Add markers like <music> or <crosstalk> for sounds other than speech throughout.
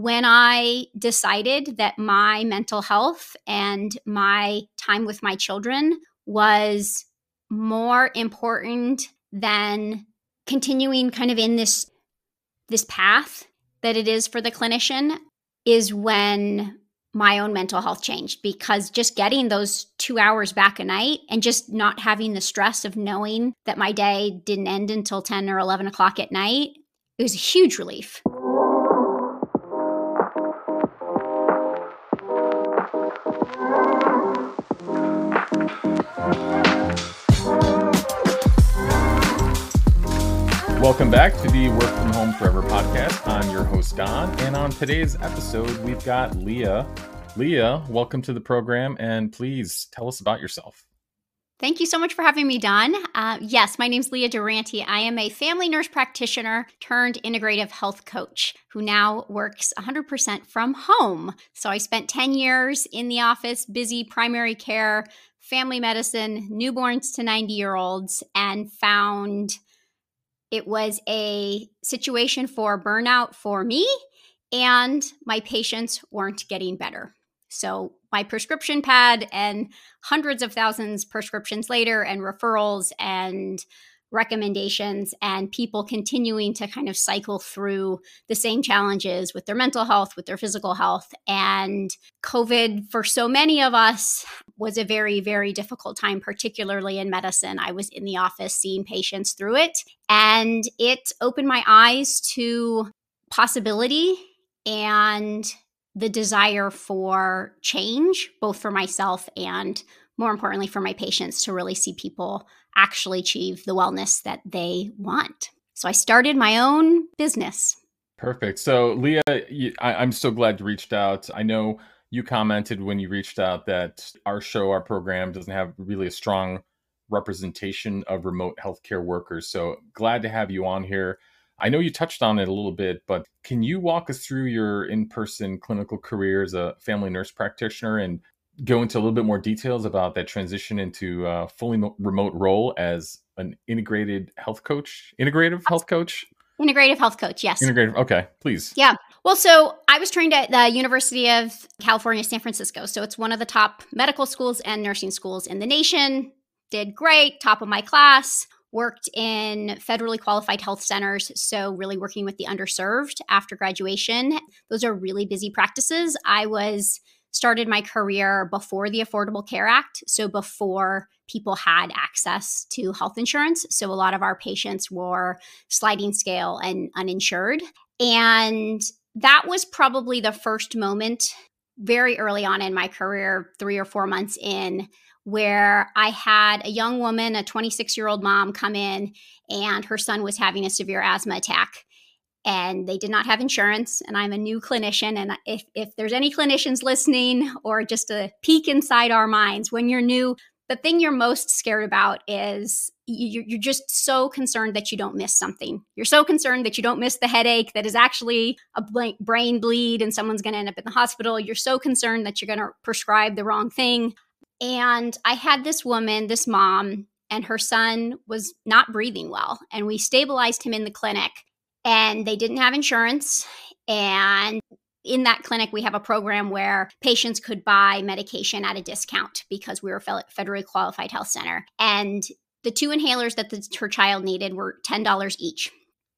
when I decided that my mental health and my time with my children was more important than continuing kind of in this this path that it is for the clinician is when my own mental health changed because just getting those two hours back a night and just not having the stress of knowing that my day didn't end until 10 or 11 o'clock at night, it was a huge relief. Welcome back to the Work From Home Forever podcast. I'm your host, Don. And on today's episode, we've got Lea. Lea, welcome to the program. And please tell us about yourself. Thank you so much for having me, Don. Uh, yes, my name is Lea Durante. I am a family nurse practitioner turned integrative health coach who now works 100% from home. So I spent 10 years in the office, busy primary care, family medicine, newborns to 90 year olds, and found it was a situation for burnout for me, and my patients weren't getting better. So, my prescription pad and hundreds of thousands prescriptions later, and referrals and recommendations and people continuing to kind of cycle through the same challenges with their mental health, with their physical health. And COVID, for so many of us, was a very, very difficult time, particularly in medicine. I was in the office seeing patients through it, and it opened my eyes to possibility and the desire for change, both for myself and more importantly for my patients to really see people actually achieve the wellness that they want. So I started my own business. Perfect. So, Lea, I, am so glad you reached out. I know you commented when you reached out that our show, our program, doesn't have really a strong representation of remote healthcare workers. So, glad to have you on here. I know you touched on it a little bit, but can you walk us through your in person clinical career as a family nurse practitioner and go into a little bit more details about that transition into a fully remote role as an integrated health coach, integrative health coach? Integrative health coach, yes. Integrative. Okay, please. Yeah. Well, so I was trained at the University of California, San Francisco. So it's one of the top medical schools and nursing schools in the nation. Did great, top of my class. Worked in federally qualified health centers. So, really working with the underserved after graduation. Those are really busy practices. I was started my career before the Affordable Care Act, so before people had access to health insurance. So a lot of our patients were sliding scale and uninsured. And that was probably the first moment very early on in my career, three or four months in, where I had a young woman, a 26 year old mom, come in and her son was having a severe asthma attack and they did not have insurance and i'm a new clinician and if, if there's any clinicians listening or just a peek inside our minds when you're new the thing you're most scared about is you're just so concerned that you don't miss something. You're so concerned that you don't miss the headache that is actually a brain bleed and someone's going to end up in the hospital. You're so concerned that you're going to prescribe the wrong thing. And I had this woman, this mom, and her son was not breathing well. And we stabilized him in the clinic and they didn't have insurance. And in that clinic, we have a program where patients could buy medication at a discount because we were a federally qualified health center. And the two inhalers that the, her child needed were $10 each.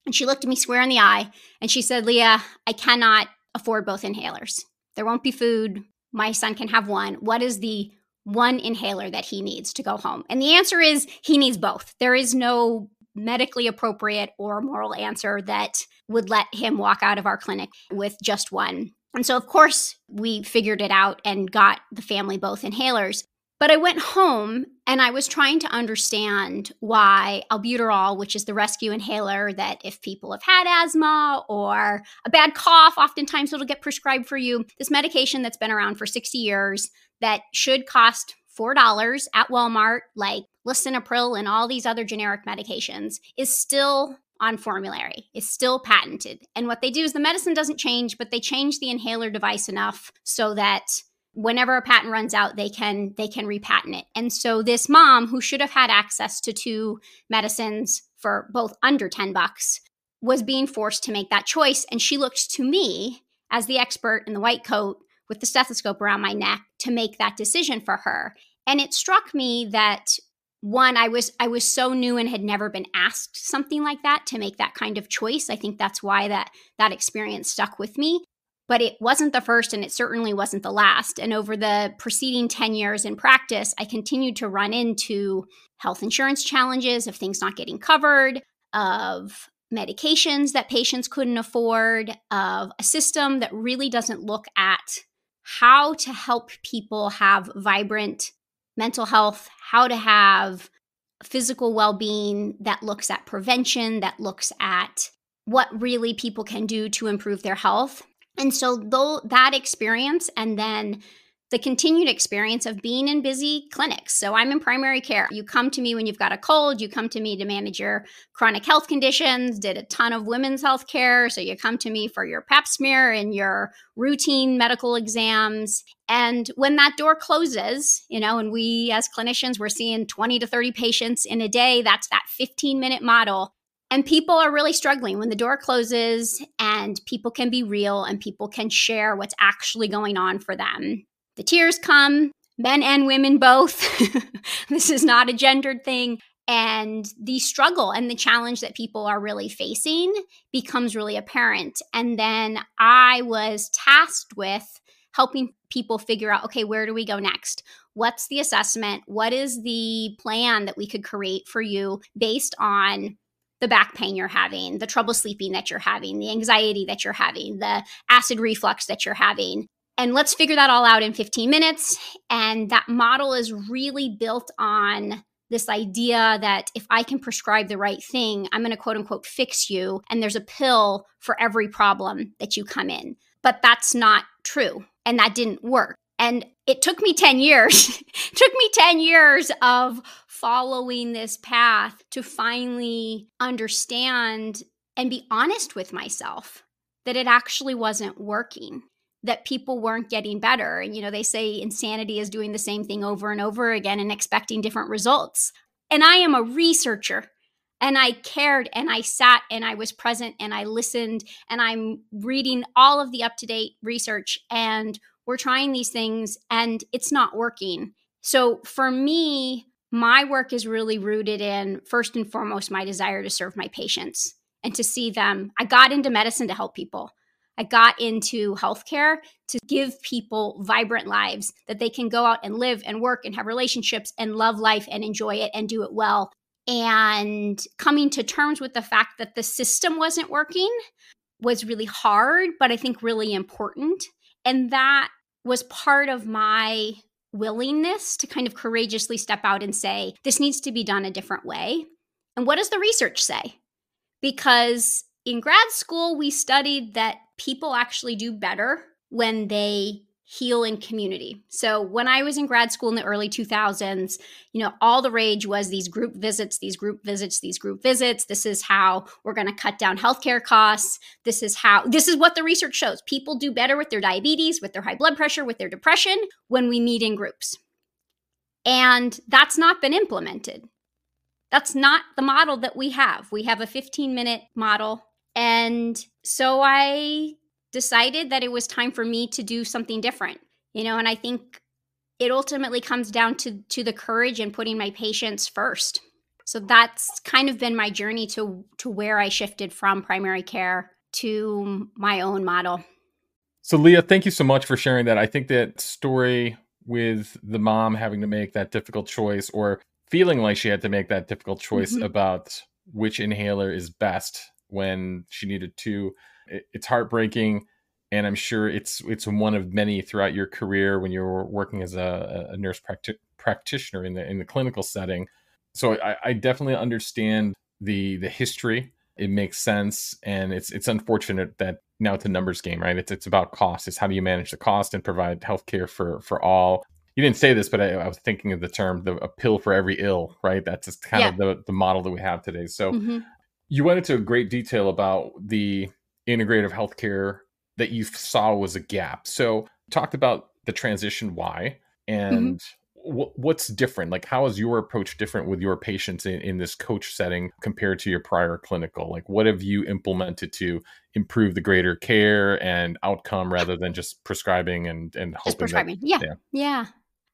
And she looked at me square in the eye and she said, Lea, I cannot afford both inhalers. There won't be food. My son can have one. What is the one inhaler that he needs to go home? And the answer is he needs both. There is no medically appropriate or moral answer that would let him walk out of our clinic with just one. And so, of course, we figured it out and got the family both inhalers. But I went home and I was trying to understand why albuterol, which is the rescue inhaler that if people have had asthma or a bad cough, oftentimes it'll get prescribed for you. This medication that's been around for 60 years that should cost $4 at Walmart, like lisinopril and all these other generic medications, is still on formulary, is still patented. And what they do is the medicine doesn't change, but they change the inhaler device enough so that whenever a patent runs out they can they can repatent it and so this mom who should have had access to two medicines for both under 10 bucks was being forced to make that choice and she looked to me as the expert in the white coat with the stethoscope around my neck to make that decision for her. And it struck me that one i was i was so new and had never been asked something like that to make that kind of choice. I think that's why that that experience stuck with me. But it wasn't the first and it certainly wasn't the last. And over the preceding 10 years in practice i continued to run into health insurance challenges of things not getting covered of medications that patients couldn't afford of a system that really doesn't look at how to help people have vibrant mental health, how to have physical well being that looks at prevention, that looks at what really people can do to improve their health. And so, though that experience and then the continued experience of being in busy clinics. So I'm in primary care. You come to me when you've got a cold, you come to me to manage your chronic health conditions, did a ton of women's health care. So you come to me for your pap smear and your routine medical exams. And when that door closes, you know, and we as clinicians, we're seeing 20 to 30 patients in a day, that's that 15 minute model. And people are really struggling when the door closes and people can be real and people can share what's actually going on for them the tears come, men and women both. <laughs> this is not a gendered thing. And the struggle and the challenge that people are really facing becomes really apparent. And then I was tasked with helping people figure out okay, where do we go next? What's the assessment? What is the plan that we could create for you based on the back pain you're having, the trouble sleeping that you're having, the anxiety that you're having, the acid reflux that you're having, and let's figure that all out in 15 minutes. And that model is really built on this idea that if I can prescribe the right thing, I'm going to quote unquote fix you. And there's a pill for every problem that you come in. But that's not true. And that didn't work. And it took me 10 years, <laughs> took me 10 years of following this path to finally understand and be honest with myself that it actually wasn't working that people weren't getting better. And, you know, they say insanity is doing the same thing over and over again and expecting different results. And I am a researcher and I cared and I sat and I was present and I listened and I'm reading all of the up to date research and we're trying these things and it's not working. So for me, my work is really rooted in first and foremost my desire to serve my patients and to see them. I got into medicine to help people. I got into healthcare to give people vibrant lives that they can go out and live and work and have relationships and love life and enjoy it and do it well. And coming to terms with the fact that the system wasn't working was really hard, but I think really important. And that was part of my willingness to kind of courageously step out and say, this needs to be done a different way. And what does the research say? Because in grad school, we studied that people actually do better when they heal in community. So when I was in grad school in the early 2000s, you know, all the rage was these group visits, these group visits, these group visits. This is how we're going to cut down healthcare costs. This is how this is what the research shows. People do better with their diabetes, with their high blood pressure, with their depression when we meet in groups. And that's not been implemented. That's not the model that we have. We have a 15 minute model and so I decided that it was time for me to do something different. You know, and I think it ultimately comes down to to the courage and putting my patients first. So that's kind of been my journey to to where I shifted from primary care to my own model. So Lea, thank you so much for sharing that. I think that story with the mom having to make that difficult choice or feeling like she had to make that difficult choice mm-hmm. about which inhaler is best when she needed to. it's heartbreaking, and I'm sure it's it's one of many throughout your career when you're working as a, a nurse practi- practitioner in the in the clinical setting. So I, I definitely understand the the history. It makes sense, and it's it's unfortunate that now it's a numbers game, right? It's it's about cost. It's how do you manage the cost and provide healthcare for for all. You didn't say this, but I, I was thinking of the term the, a pill for every ill, right? That's just kind yeah. of the the model that we have today. So mm-hmm you went into great detail about the integrative healthcare that you saw was a gap. So talked about the transition why and mm-hmm. what's different? Like, how is your approach different with your patients in, in this coach setting compared to your prior clinical? Like, what have you implemented to improve the greater care and outcome rather than just prescribing and and just prescribing? That, yeah, yeah, yeah.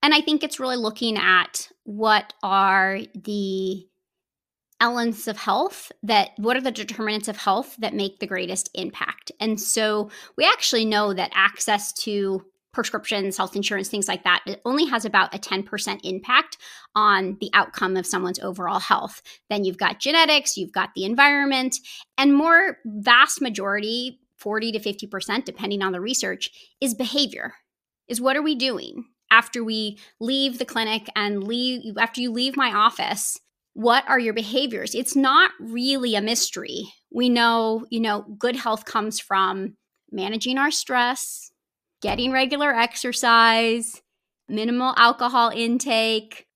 And I think it's really looking at what are the elements of health that what are the determinants of health that make the greatest impact and so we actually know that access to prescriptions, health insurance, things like that, it only has about a 10% impact on the outcome of someone's overall health. Then you've got genetics, you've got the environment, and more vast majority, 40 to 50%, depending on the research, is behavior. Is what are we doing after we leave the clinic and leave after you leave my office? What are your behaviors? It's not really a mystery. We know, you know, good health comes from managing our stress, getting regular exercise, minimal alcohol intake,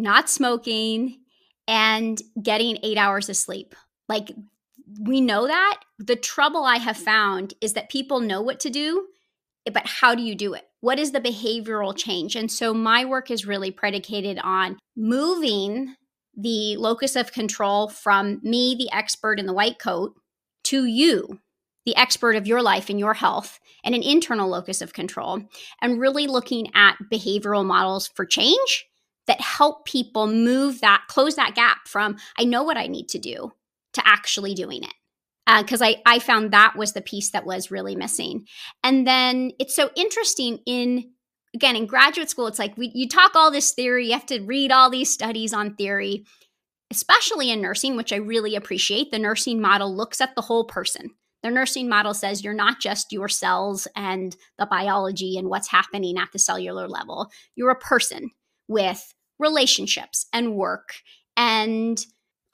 not smoking, and getting eight hours of sleep. Like, we know that. The trouble I have found is that people know what to do, but how do you do it? What is the behavioral change? And so, my work is really predicated on moving the locus of control from me, the expert in the white coat, to you, the expert of your life and your health and an internal locus of control and really looking at behavioral models for change that help people move that close that gap from i know what i need to do to actually doing it. Because uh, I, I found that was the piece that was really missing. And then it's so interesting in again in graduate school it's like we, you talk all this theory you have to read all these studies on theory especially in nursing which i really appreciate the nursing model looks at the whole person the nursing model says you're not just your cells and the biology and what's happening at the cellular level. You're a person with relationships and work and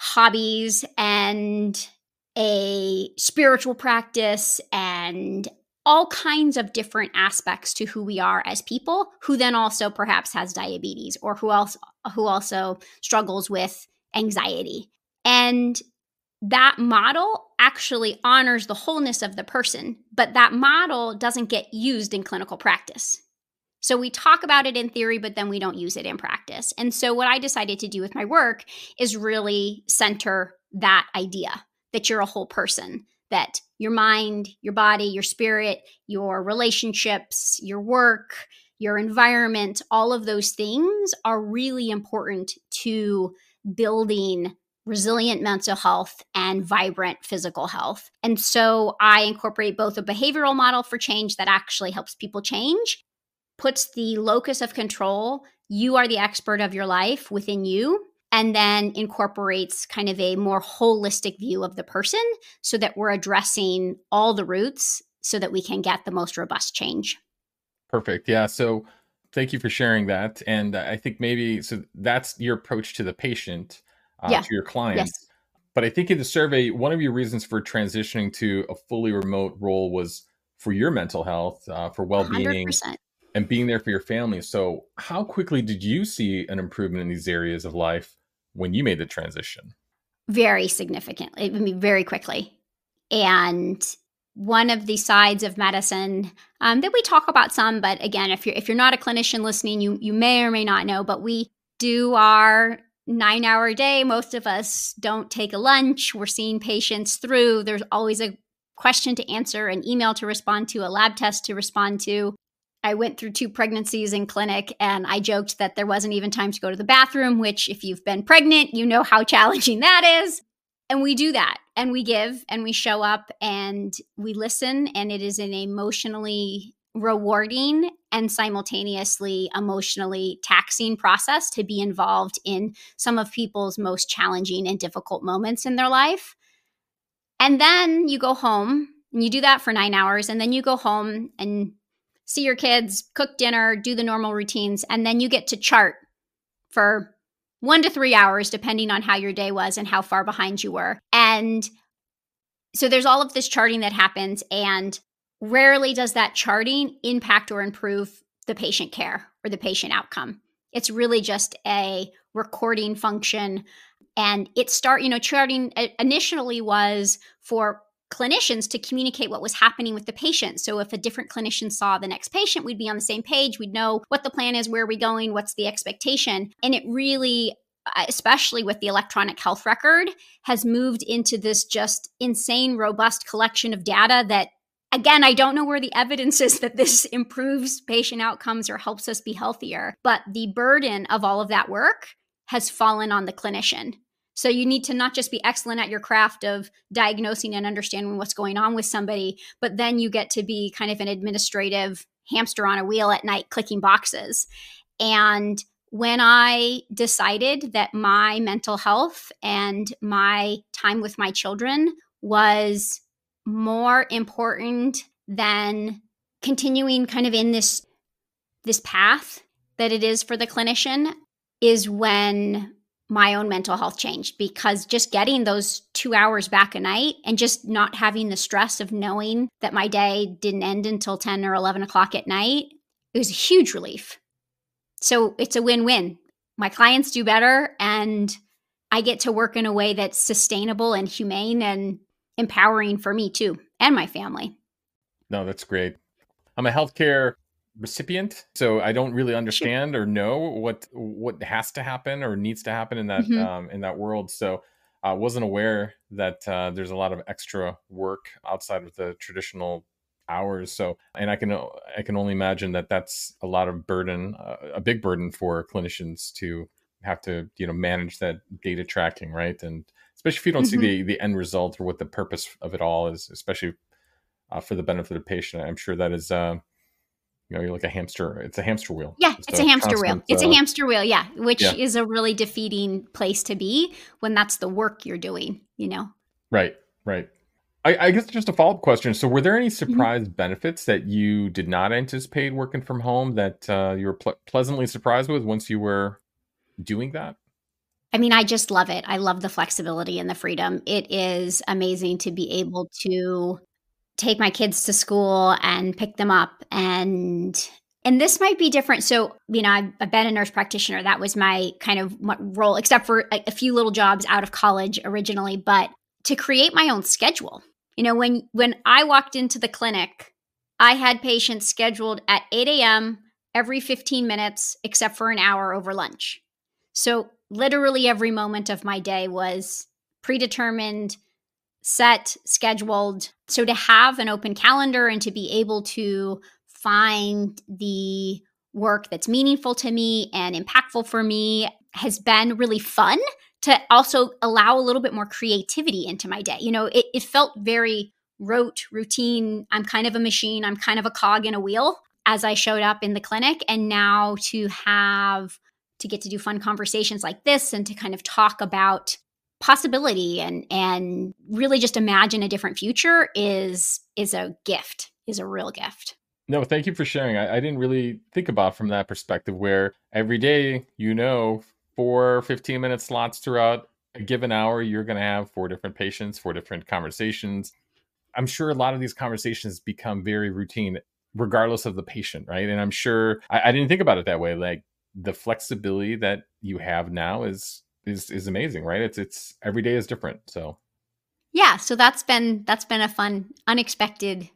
hobbies and a spiritual practice and all kinds of different aspects to who we are as people who then also perhaps has diabetes or who else who also struggles with anxiety and that model actually honors the wholeness of the person, but that model doesn't get used in clinical practice. So we talk about it in theory, but then we don't use it in practice. And so what I decided to do with my work is really center that idea that you're a whole person, that your mind, your body, your spirit, your relationships, your work, your environment, all of those things are really important to building resilient mental health and vibrant physical health. And so I incorporate both a behavioral model for change that actually helps people change, puts the locus of control, you are the expert of your life within you, and then incorporates kind of a more holistic view of the person so that we're addressing all the roots so that we can get the most robust change. Perfect. Yeah. So thank you for sharing that. And I think maybe so that's your approach to the patient uh, yeah. to your clients. Yes. But I think in the survey, one of your reasons for transitioning to a fully remote role was for your mental health, uh, for well being, and being there for your family. So, how quickly did you see an improvement in these areas of life when you made the transition? Very significantly. I mean, very quickly. And one of the sides of medicine um, that we talk about some, but again, if you're if you're not a clinician listening, you you may or may not know, but we do our nine hour day. Most of us don't take a lunch. We're seeing patients through. There's always a question to answer, an email to respond to, a lab test to respond to. I went through two pregnancies in clinic and I joked that there wasn't even time to go to the bathroom, which, if you've been pregnant, you know how <laughs> challenging that is. And we do that and we give and we show up and we listen. And it is an emotionally rewarding and simultaneously emotionally taxing process to be involved in some of people's most challenging and difficult moments in their life. And then you go home and you do that for nine hours, and then you go home and see your kids, cook dinner, do the normal routines, and then you get to chart for one to three hours, depending on how your day was and how far behind you were. And so there's all of this charting that happens, and rarely does that charting impact or improve the patient care or the patient outcome. It's really just a recording function. And it start, you know, charting uh, initially was for clinicians to communicate what was happening with the patient. So if a different clinician saw the next patient, we'd be on the same page. We'd know what the plan is, where are we going, what's the expectation. And it really uh, especially with the electronic health record has moved into this just insane robust collection of data that again i don't know where the evidence is that this <laughs> improves patient outcomes or helps us be healthier but the burden of all of that work has fallen on the clinician so you need to not just be excellent at your craft of diagnosing and understanding what's going on with somebody, but then you get to be kind of an administrative hamster on a wheel at night clicking boxes. And when I decided that my mental health and my time with my children was more important than continuing kind of in this this path that it is for the clinician is when my own mental health changed because just getting those two hours back a night and just not having the stress of knowing that my day didn't end until 10 or 11 o'clock at night, it was a huge relief. So it's a win win. My clients do better, and I get to work in a way that's sustainable and humane and empowering for me too, and my family. No, that's great. I'm a healthcare recipient. So i don't really understand or know what what has to happen or needs to happen in that mm-hmm. um, in that world. So i wasn't aware that uh, there's a lot of extra work outside of the traditional hours. So and i can i can only imagine that that's a lot of burden uh, a big burden for clinicians to have to you know manage that data tracking right? And especially if you don't mm-hmm. see the the end result or what the purpose of it all is especially uh, for the benefit of the patient i'm sure that is uh, you know, you're like a hamster. It's a hamster wheel. Yeah, it's, it's a, a, hamster constant, wheel. It's uh, a hamster wheel. Yeah, which yeah. is a really defeating place to be when that's the work you're doing. You know. Right. Right. I, I guess just a follow up question. So, were there any mm-hmm. surprise mm-hmm. benefits that you did not anticipate working from home that uh, you were ple- pleasantly surprised with once you were doing that? I mean, I just love it. I love the flexibility and the freedom. It is amazing to be able to take my kids to school and pick them up. And and this might be different. So you know I've, been a nurse practitioner. That was my kind of role except for a, a few little jobs out of college originally. But to create my own schedule you know when when i walked into the clinic i had patients scheduled at 8 a.m every 15 minutes except for an hour over lunch. So literally every moment of my day was predetermined set, scheduled. So to have an open calendar and to be able to find the work that's meaningful to me and impactful for me has been really fun to also allow a little bit more creativity into my day. You know, it, it felt very rote, routine. I'm kind of a machine, I'm kind of a cog in a wheel as I showed up in the clinic. And now to have to get to do fun conversations like this and to kind of talk about possibility and and really just imagine a different future is is a gift is a real gift. No thank you for sharing. I, I, didn't really think about from that perspective where every day you know four 15 minute slots throughout a given hour you're going to have four different patients four different conversations. I'm sure a lot of these conversations become very routine regardless of the patient right? And i'm sure I, I didn't think about it that way. Like the flexibility that you have now is is is amazing, right? It's it's every day is different. So yeah, so that's been that's been a fun, unexpected,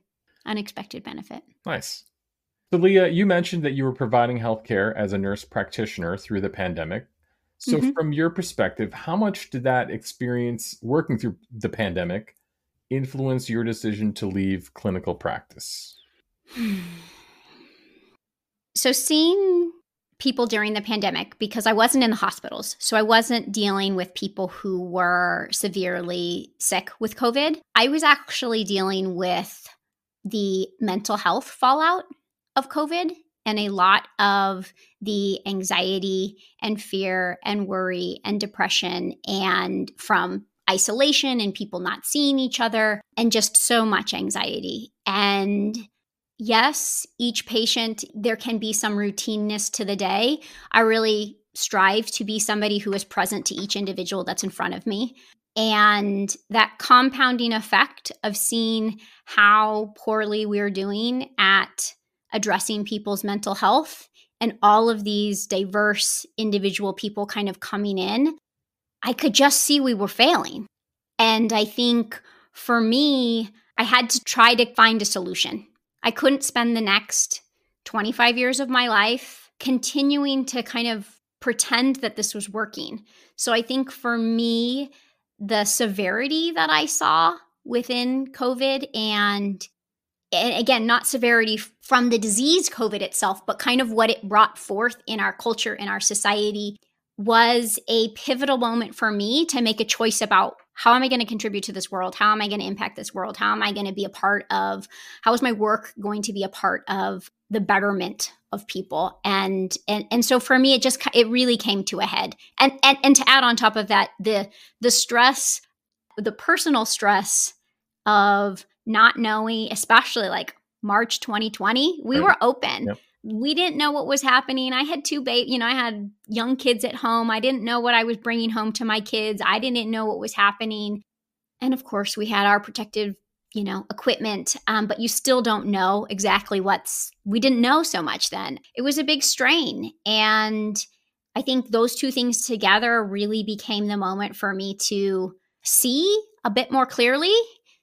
unexpected benefit. Nice. So Lea, you mentioned that you were providing healthcare as a nurse practitioner through the pandemic. So mm-hmm. from your perspective, how much did that experience working through the pandemic influence your decision to leave clinical practice? <sighs> So seeing people during the pandemic because I wasn't in the hospitals. So I wasn't dealing with people who were severely sick with COVID. I was actually dealing with the mental health fallout of COVID and a lot of the anxiety and fear and worry and depression and from isolation and people not seeing each other and just so much anxiety. And yes, each patient, there can be some routineness to the day. I really strive to be somebody who is present to each individual that's in front of me. And that compounding effect of seeing how poorly we're doing at addressing people's mental health and all of these diverse individual people kind of coming in, I could just see we were failing. And I think for me, I had to try to find a solution. I couldn't spend the next 25 years of my life continuing to kind of pretend that this was working. So I think for me, the severity that I saw within COVID and and again, not severity from the disease COVID itself, but kind of what it brought forth in our culture, in our society, was a pivotal moment for me to make a choice about how am I going to contribute to this world? How am I going to impact this world? How am I going to be a part of, how is my work going to be a part of the betterment of people? And, and, and so for me, it just, it really came to a head. And, and, and to add on top of that, the, the stress, the personal stress of not knowing, especially like March 2020, we right. were open. Yep. We didn't know what was happening. I had two baby, you know, I had young kids at home. I didn't know what I was bringing home to my kids. I didn't know what was happening. And of course, we had our protective, you know, equipment, um, but you still don't know exactly what's, we didn't know so much then. It was a big strain. And I think those two things together really became the moment for me to see a bit more clearly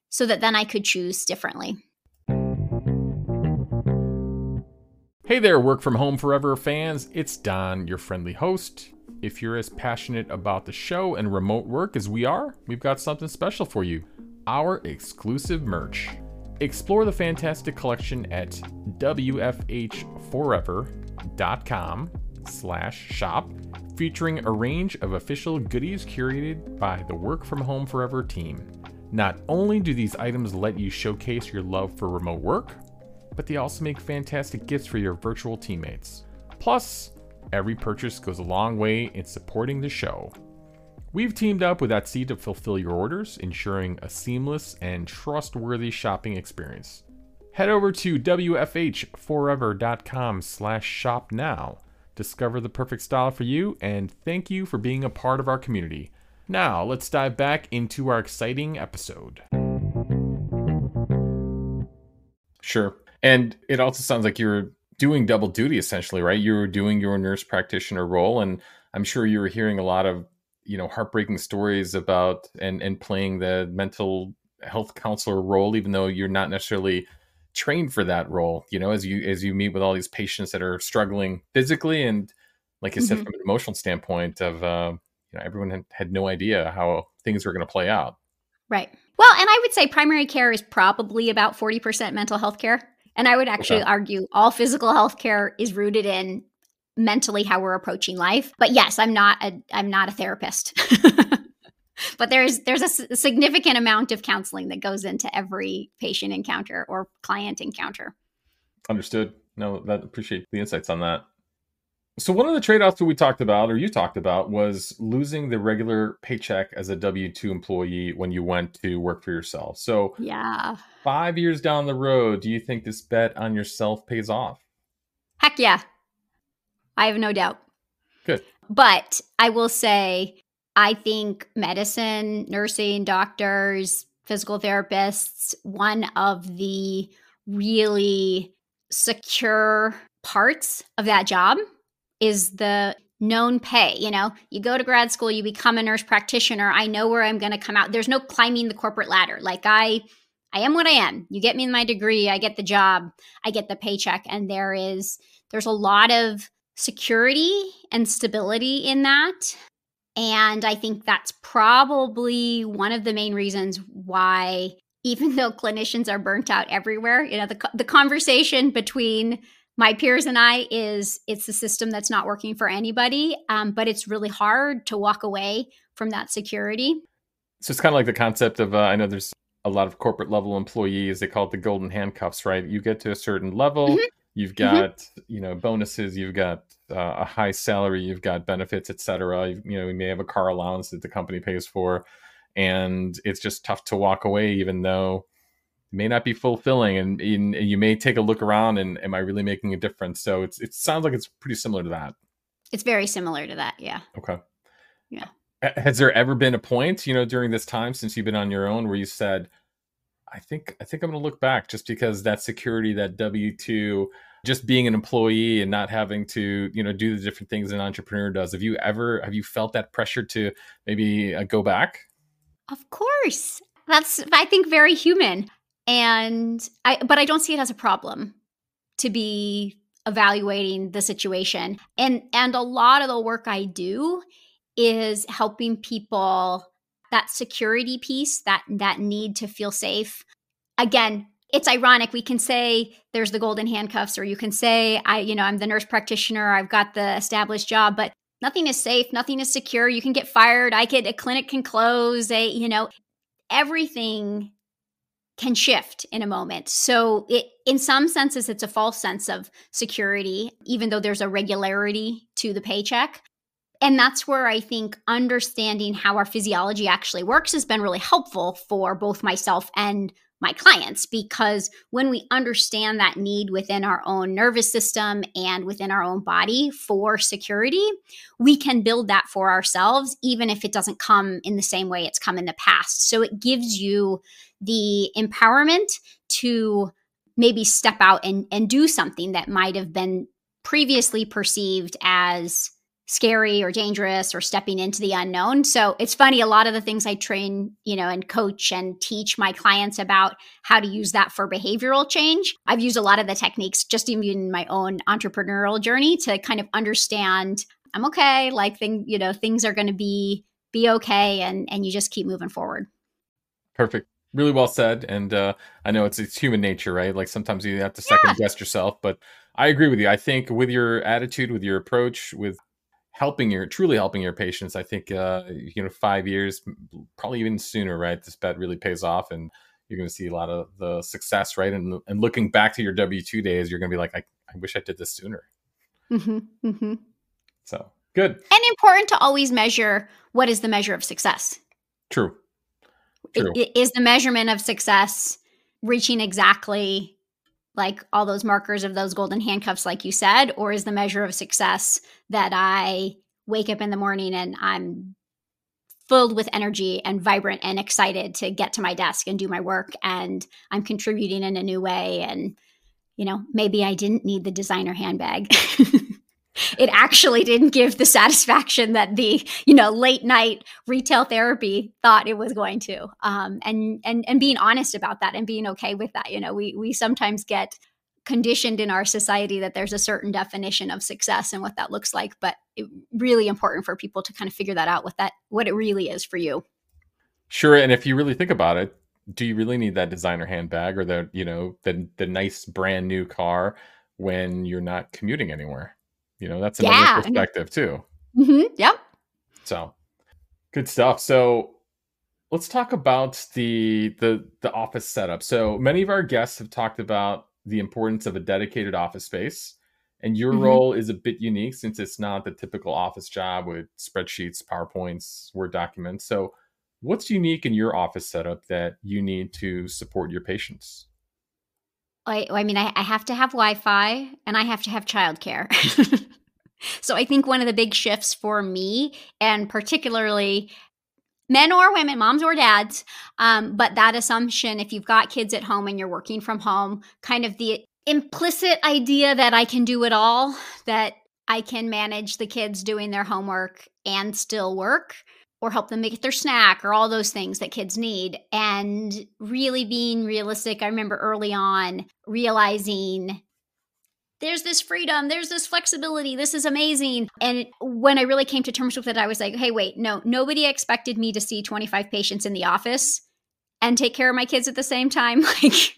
so that then I could choose differently. Hey there, Work From Home Forever fans. It's Don, your friendly host. If you're as passionate about the show and remote work as we are, we've got something special for you our exclusive merch. Explore the fantastic collection at wfhforever.com slash shop featuring a range of official goodies curated by the Work From Home Forever team. Not only do these items let you showcase your love for remote work, but they also make fantastic gifts for your virtual teammates. Plus, every purchase goes a long way in supporting the show. We've teamed up with Etsy to fulfill your orders, ensuring a seamless and trustworthy shopping experience. Head over to wfhforever.com slash shop now. Discover the perfect style for you, and thank you for being a part of our community. Now, let's dive back into our exciting episode. Sure. And it also sounds like you're doing double duty essentially, right? You were doing your nurse practitioner role and I'm sure you were hearing a lot of, you know, heartbreaking stories about and and playing the mental health counselor role even though you're not necessarily trained for that role, you know, as you as you meet with all these patients that are struggling physically and like I said mm-hmm. from an emotional standpoint of uh, you know everyone had, had no idea how things were going to play out right well and i would say primary care is probably about 40% mental health care and i would actually okay. argue all physical health care is rooted in mentally how we're approaching life. But yes i'm not a i'm not a therapist. <laughs> But there's there's a, significant amount of counseling that goes into every patient encounter or client encounter. Understood. No that appreciate the insights on that so one of the trade-offs that we talked about, or you talked about, was losing the regular paycheck as a W two employee when you went to work for yourself. So yeah, five years down the road, do you think this bet on yourself pays off? Heck yeah, I have no doubt. Good, but I will say, I think medicine, nursing, doctors, physical therapists, one of the really secure parts of that job is the known pay. You know, you go to grad school, you become a nurse practitioner. I know where I'm going to come out. There's no climbing the corporate ladder. Like I I am what I am. You get me my degree, I get the job, I get the paycheck and there is there's a lot of security and stability in that. And I think that's probably one of the main reasons why even though clinicians are burnt out everywhere, you know, the the conversation between my peers and I is it's a system that's not working for anybody, um, but it's really hard to walk away from that security. So it's kind of like the concept of uh, I know there's a lot of corporate level employees they call it the golden handcuffs, right? You get to a certain level, mm-hmm. you've mm-hmm. got mm-hmm. you know bonuses, you've got uh, a high salary, you've got benefits, etc. You, you know, you may have a car allowance that the company pays for, and it's just tough to walk away, even though may not be fulfilling and, and, you may take a look around and am i really making a difference? So it's it sounds like it's pretty similar to that. It's very similar to that yeah. Okay. Yeah. Has there ever been a point you know during this time since you've been on your own where you said i think i think i'm going to look back just because that security that w2 just being an employee and not having to you know do the different things an entrepreneur does have you ever have you felt that pressure to maybe uh, go back? Of course. That's I think very human. And I but I don't see it as a problem to be evaluating the situation. And and a lot of the work I do is helping people that security piece, that that need to feel safe. Again, it's ironic we can say there's the golden handcuffs or you can say I you know I'm the nurse practitioner, I've got the established job, but nothing is safe, nothing is secure. You can get fired, I could a clinic can close, a you know, everything can shift in a moment. So it in some senses it's a false sense of security even though there's a regularity to the paycheck. And that's where I think understanding how our physiology actually works has been really helpful for both myself and my clients because when we understand that need within our own nervous system and within our own body for security, we can build that for ourselves, even if it doesn't come in the same way it's come in the past. So it gives you the empowerment to maybe step out and, and do something that might have been previously perceived as scary or dangerous or stepping into the unknown. So it's funny, a lot of the things I train, you know, and coach and teach my clients about how to use that for behavioral change. I've used a lot of the techniques just even in my own entrepreneurial journey to kind of understand I'm okay, like thing, you know, things are going to be be okay and and you just keep moving forward. Perfect really well said and uh, i know it's it's human nature right? Like sometimes you have to second yeah. guess yourself but i agree with you. I think with your attitude with your approach with helping your truly helping your patients i think uh you know five years probably even sooner right? This bet really pays off and you're going to see a lot of the success right? And, and looking back to your w2 days you're going to be like I, I wish i did this sooner. Mm-hmm, mm-hmm. so good. And important to always measure what is the measure of success. True True. Is the measurement of success reaching exactly like all those markers of those golden handcuffs, like you said, or is the measure of success that I wake up in the morning and I'm filled with energy and vibrant and excited to get to my desk and do my work and I'm contributing in a new way and you know maybe I didn't need the designer handbag <laughs> it actually didn't give the satisfaction that the you know late night retail therapy thought it was going to. Um, and and and being honest about that and being okay with that you know we we sometimes get conditioned in our society that there's a certain definition of success and what that looks like but it really important for people to kind of figure that out what that what it really is for you. Sure and if you really think about it do you really need that designer handbag or the you know the the nice brand new car when you're not commuting anywhere you know, that's another yeah. perspective too. Mm-hmm. Yep. So good stuff. So let's talk about the the the office setup. So many of our guests have talked about the importance of a dedicated office space. And your mm-hmm. role is a bit unique since it's not the typical office job with spreadsheets, PowerPoints, Word documents. So, what's unique in your office setup that you need to support your patients? I, I mean, I, I have to have Wi Fi and I have to have childcare. <laughs> so I think one of the big shifts for me, and particularly men or women, moms or dads, um, but that assumption, if you've got kids at home and you're working from home, kind of the implicit idea that I can do it all, that I can manage the kids doing their homework and still work or help them make their snack or all those things that kids need. And really being realistic i remember early on realizing there's this freedom there's this flexibility this is amazing. And when i really came to terms with it i was like hey wait no nobody expected me to see 25 patients in the office and take care of my kids at the same time. <laughs> Like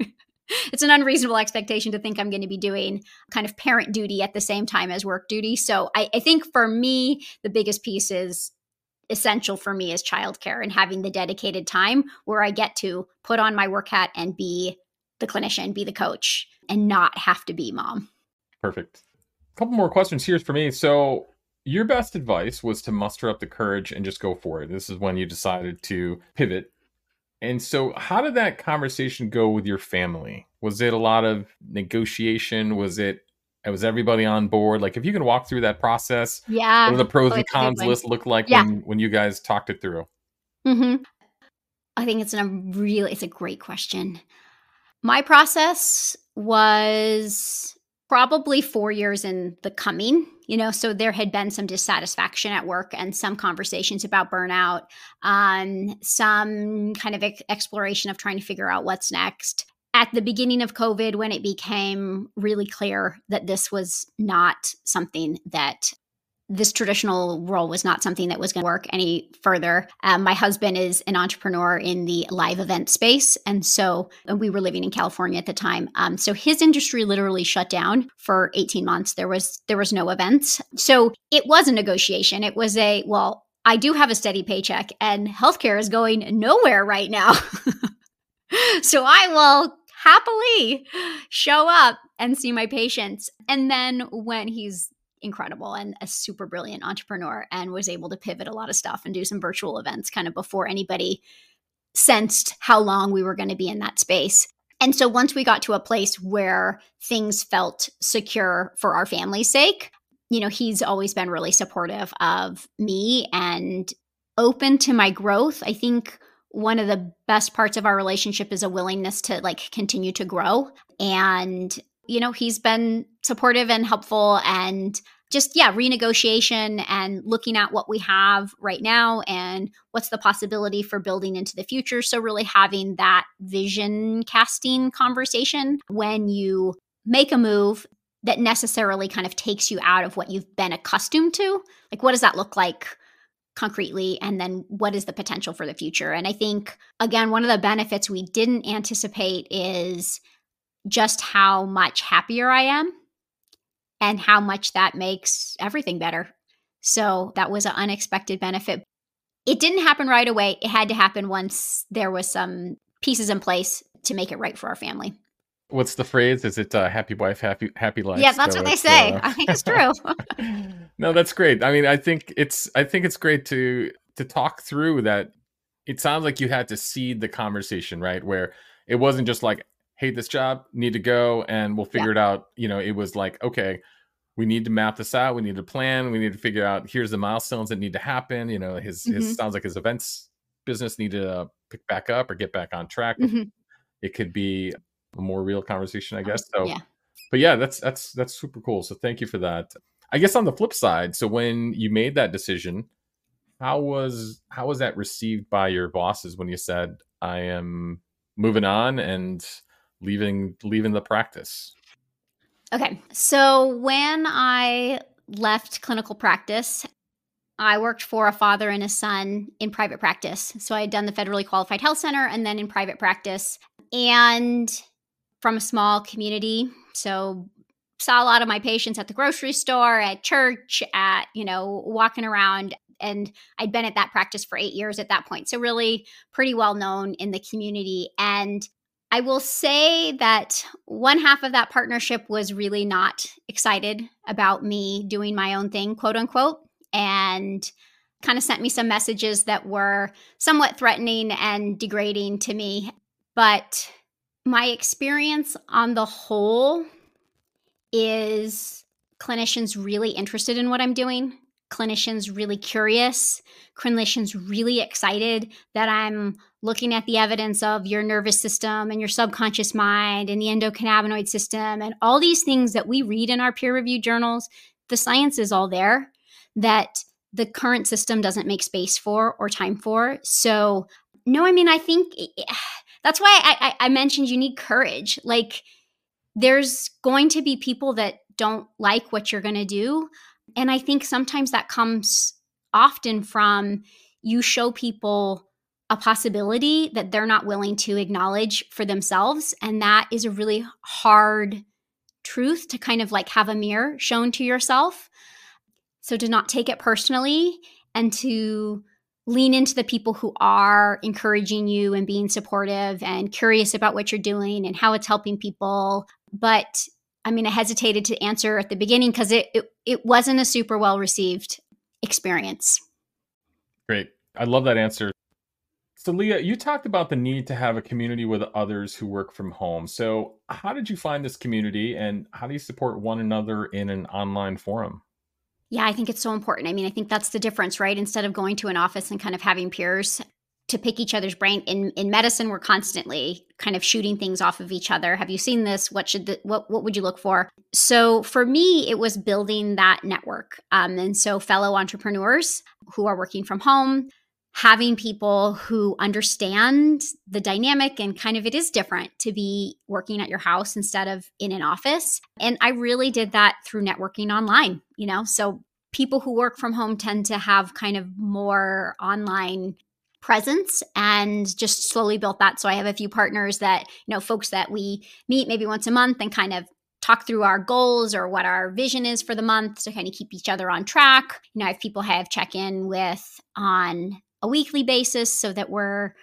it's an unreasonable expectation to think I'm going to be doing kind of parent duty at the same time as work duty. So I, I, think for me, the biggest piece is essential for me is childcare and having the dedicated time where I get to put on my work hat and be the clinician, be the coach, and not have to be mom. Perfect. A couple more questions here for me. So, your best advice was to muster up the courage and just go for it. This is when you decided to pivot. And so, how did that conversation go with your family? Was it a lot of negotiation? Was it was everybody on board? Like, if you can walk through that process, yeah, what the pros oh, and cons list look like yeah. when when you guys talked it through? Mm-hmm. I think it's a really it's a great question. My process was probably four years in the coming you know so there had been some dissatisfaction at work and some conversations about burnout um, some kind of ex- exploration of trying to figure out what's next at the beginning of covid when it became really clear that this was not something that this traditional role was not something that was going to work any further. Um, my husband is an entrepreneur in the live event space. And so and we were living in California at the time. Um, so his industry literally shut down for 18 months. There was there was no events. So it was a negotiation. It was a, well, I do have a steady paycheck and healthcare is going nowhere right now. <laughs> so I will happily show up and see my patients. And then when he's incredible and a super brilliant entrepreneur and was able to pivot a lot of stuff and do some virtual events kind of before anybody sensed how long we were going to be in that space. And so once we got to a place where things felt secure for our family's sake, you know, he's always been really supportive of me and open to my growth. I think one of the best parts of our relationship is a willingness to like continue to grow and you know, he's been supportive and helpful and just, yeah, renegotiation and looking at what we have right now and what's the possibility for building into the future. So, really having that vision casting conversation when you make a move that necessarily kind of takes you out of what you've been accustomed to. Like, what does that look like? Concretely and then what is the potential for the future and i think again one of the benefits we didn't anticipate is just how much happier I am and how much that makes everything better. So that was an unexpected benefit. It didn't happen right away. It had to happen once there was some pieces in place to make it right for our family. What's the phrase? Is it uh, "happy wife, happy happy life"? Yeah, that's so what they say. Uh... I think it's true. <laughs> no, that's great. I mean, I think it's I think it's great to to talk through that. It sounds like you had to seed the conversation, right? Where it wasn't just like hate this job, need to go, and we'll figure yeah. it out. You know, it was like, okay, we need to map this out. We need to plan. We need to figure out here's the milestones that need to happen. You know, his mm-hmm. his sounds like his events business needed to pick back up or get back on track. Mm-hmm. It could be a more real conversation, I guess. So, yeah. but yeah, that's that's that's super cool. So thank you for that. I guess on the flip side, so when you made that decision, how was how was that received by your bosses when you said I am moving on and leaving leaving the practice? Okay. So when I left clinical practice, I worked for a father and a son in private practice. So I had done the federally qualified health center and then in private practice and from a small community. So saw a lot of my patients at the grocery store, at church, at, you know, walking around and I'd been at that practice for 8 years at that point. So really pretty well known in the community and I will say that one half of that partnership was really not excited about me doing my own thing, quote unquote, and kind of sent me some messages that were somewhat threatening and degrading to me. But my experience on the whole is clinicians really interested in what I'm doing, clinicians really curious, clinicians really excited that I'm looking at the evidence of your nervous system and your subconscious mind and the endocannabinoid system and all these things that we read in our peer reviewed journals, the science is all there that the current system doesn't make space for or time for. So, no, I mean, I think that's why I, I, I mentioned you need courage. Like, there's going to be people that don't like what you're going to do. And I think sometimes that comes often from you show people a possibility that they're not willing to acknowledge for themselves. And that is a really hard truth to kind of like have a mirror shown to yourself. So to not take it personally and to lean into the people who are encouraging you and being supportive and curious about what you're doing and how it's helping people. But I mean, I hesitated to answer at the beginning because it, it, it wasn't a super well received experience. Great. I love that answer. So, Lea, you talked about the need to have a community with others who work from home. So, how did you find this community and how do you support one another in an online forum? Yeah, I think it's so important. I mean, I think that's the difference, right? Instead of going to an office and kind of having peers to pick each other's brain in in medicine we're constantly kind of shooting things off of each other have you seen this what should the, what what would you look for so for me it was building that network um, and so fellow entrepreneurs who are working from home having people who understand the dynamic and kind of it is different to be working at your house instead of in an office. And I really did that through networking online, you know? So people who work from home tend to have kind of more online presence and just slowly built that. So I have a few partners that, you know, folks that we meet maybe once a month and kind of talk through our goals or what our vision is for the month to kind of keep each other on track. You know, I have people I have check in with on a weekly basis so that we're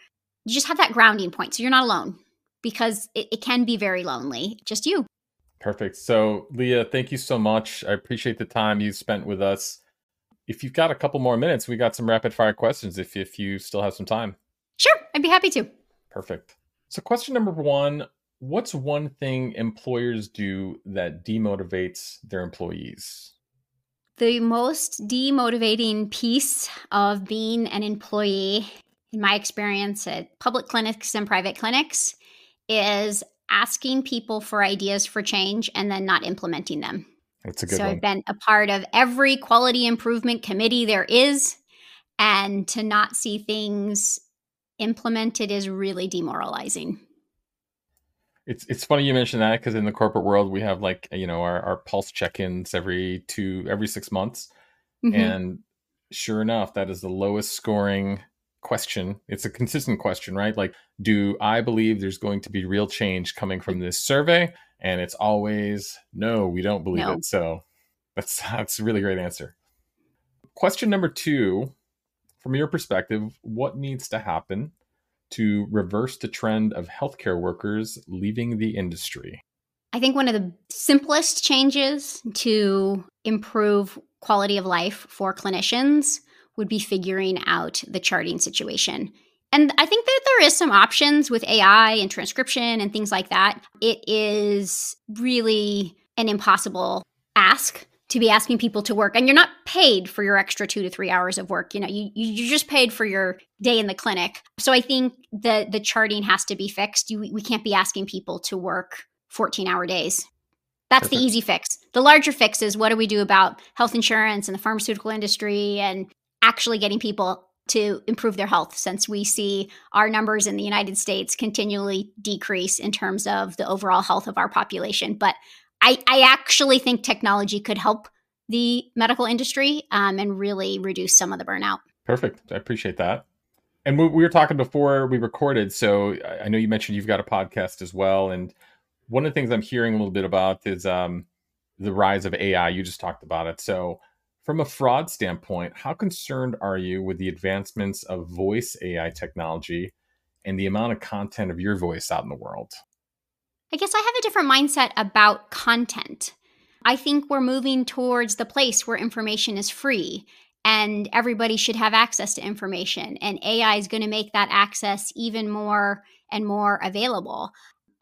you just have that grounding point so you're not alone because it, it can be very lonely just you. Perfect. So Lea thank you so much. I appreciate the time you spent with us. If you've got a couple more minutes we got some rapid fire questions if, if you still have some time. Sure i'd be happy to. Perfect. So question number one what's one thing employers do that demotivates their employees the most demotivating piece of being an employee, in my experience at public clinics and private clinics, is asking people for ideas for change and then not implementing them. That's a good so one. I've been a part of every quality improvement committee there is, and to not see things implemented is really demoralizing. It's it's funny you mentioned that because in the corporate world we have like you know our, our pulse check-ins every two every six months, mm-hmm. and sure enough, that is the lowest scoring question. It's a consistent question, right? Like, do I believe there's going to be real change coming from this survey? And it's always no, we don't believe no. it. So that's that's a really great answer. Question number two, from your perspective, what needs to happen to reverse the trend of healthcare workers leaving the industry? I think one of the simplest changes to improve quality of life for clinicians would be figuring out the charting situation. And I think that there is some options with AI and transcription and things like that. It is really an impossible ask to be asking people to work and you're not paid for your extra two to three hours of work you know you, you're just paid for your day in the clinic so i think the the charting has to be fixed you, we can't be asking people to work 14 hour days that's Perfect. the easy fix the larger fix is what do we do about health insurance and the pharmaceutical industry and actually getting people to improve their health since we see our numbers in the United States continually decrease in terms of the overall health of our population. But I, I actually think technology could help the medical industry um, and really reduce some of the burnout. Perfect. I appreciate that. And we, we were talking before we recorded. So I know you mentioned you've got a podcast as well. And one of the things I'm hearing a little bit about is um, the rise of AI. You just talked about it. So, from a fraud standpoint, how concerned are you with the advancements of voice AI technology and the amount of content of your voice out in the world? I guess I have a different mindset about content. I think we're moving towards the place where information is free and everybody should have access to information. And AI is going to make that access even more and more available.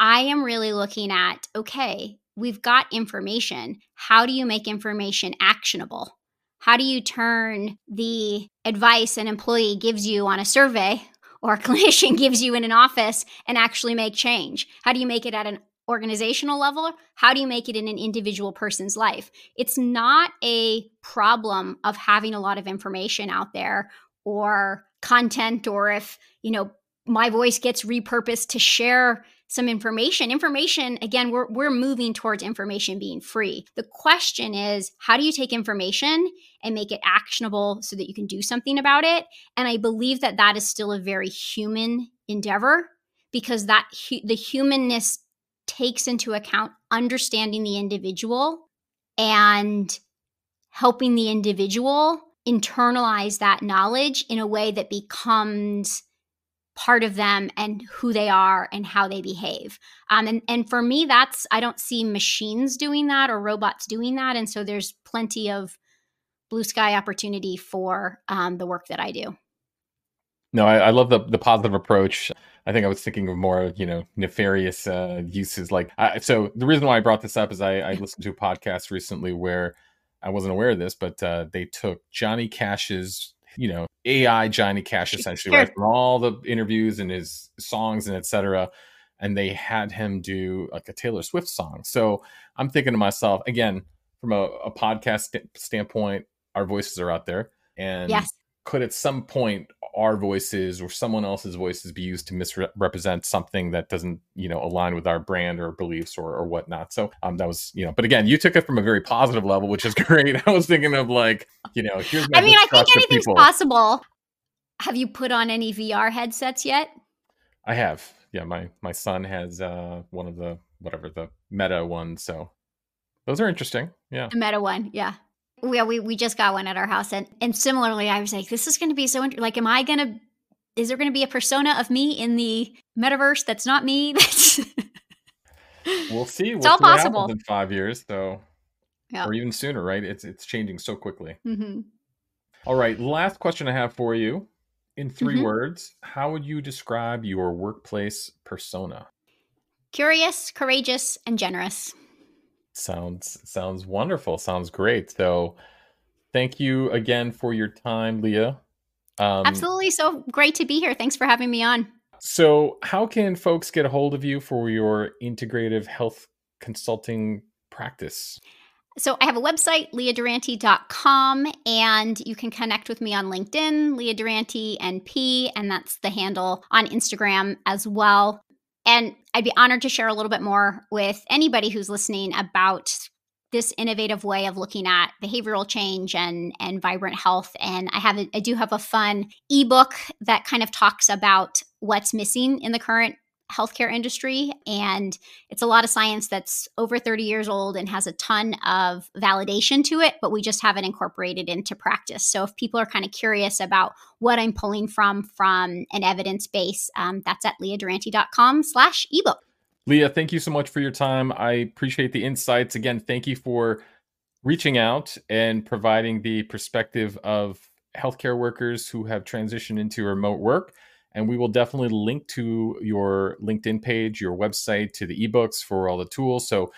I am really looking at okay, we've got information. How do you make information actionable? How do you turn the advice an employee gives you on a survey or a <laughs> clinician gives you in an office and actually make change? How do you make it at an organizational level? How do you make it in an individual person's life? It's not a problem of having a lot of information out there or content or if, you know, my voice gets repurposed to share some information. Information, again, we're, we're moving towards information being free. The question is, how do you take information and make it actionable so that you can do something about it? And I believe that that is still a very human endeavor because that the humanness takes into account understanding the individual and helping the individual internalize that knowledge in a way that becomes part of them and who they are and how they behave. Um, and, and for me, that's, I don't see machines doing that or robots doing that. And so there's plenty of blue sky opportunity for um, the work that I do. No, I, I, love the, the positive approach. I think I was thinking of more, you know, nefarious uh, uses. Like, I, so the reason why I brought this up is I, I listened to a podcast recently where I wasn't aware of this, but uh, they took Johnny Cash's you know, AI Johnny Cash essentially, Sure. right? From all the interviews and his songs and etc. And they had him do like a Taylor Swift song. So I'm thinking to myself, again, from a, a podcast st- standpoint, our voices are out there. And Yes. could at some point our voices or someone else's voices be used to misrepresent something that doesn't you know align with our brand or beliefs or, or whatnot. So um that was you know but again you took it from a very positive level which is <laughs> great. I was thinking of like you know here's my I mean, I think anything's possible. Have you put on any VR headsets yet? i have. Yeah my my son has uh one of the whatever the meta ones so. Those are interesting. Yeah. The Meta one, yeah. We, we we just got one at our house, and and similarly, I was like, this is going to be so interesting. like, am I going to? Is there going to be a persona of me in the metaverse that's not me? <laughs> That's we'll see It's we'll all see possible. in five years so Yeah. or even sooner right it's it's changing so quickly hmm All right, last question I have for you. In 3 Mhm. words, how would you describe your workplace persona? curious, courageous, and generous. Sounds sounds wonderful. Sounds great. So, thank you again for your time, Lea. Um, Absolutely, so great to be here. Thanks for having me on. So, how can folks get a hold of you for your integrative health consulting practice? So I have a website, leadurante.com, and you can connect with me on LinkedIn, Lea Durante NP, and that's the handle on Instagram as well. And I'd be honored to share a little bit more with anybody who's listening about this innovative way of looking at behavioral change and and vibrant health. And I have a, I do have a fun ebook that kind of talks about what's missing in the current healthcare industry and it's a lot of science that's over 30 years old and has a ton of validation to it, but we just haven't incorporated into practice. So if people are kind of curious about what I'm pulling from from an evidence base, um, that's at leadurante.com slash ebook. Lea, thank you so much for your time. I appreciate the insights. Again, thank you for reaching out and providing the perspective of healthcare workers who have transitioned into remote work. And we will definitely link to your LinkedIn page, your website, to the ebooks for all the tools. So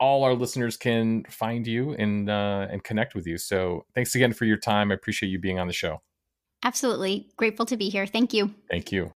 all our listeners can find you and uh, and connect with you. So thanks again for your time. I appreciate you being on the show. Absolutely. Grateful to be here. Thank you. Thank you.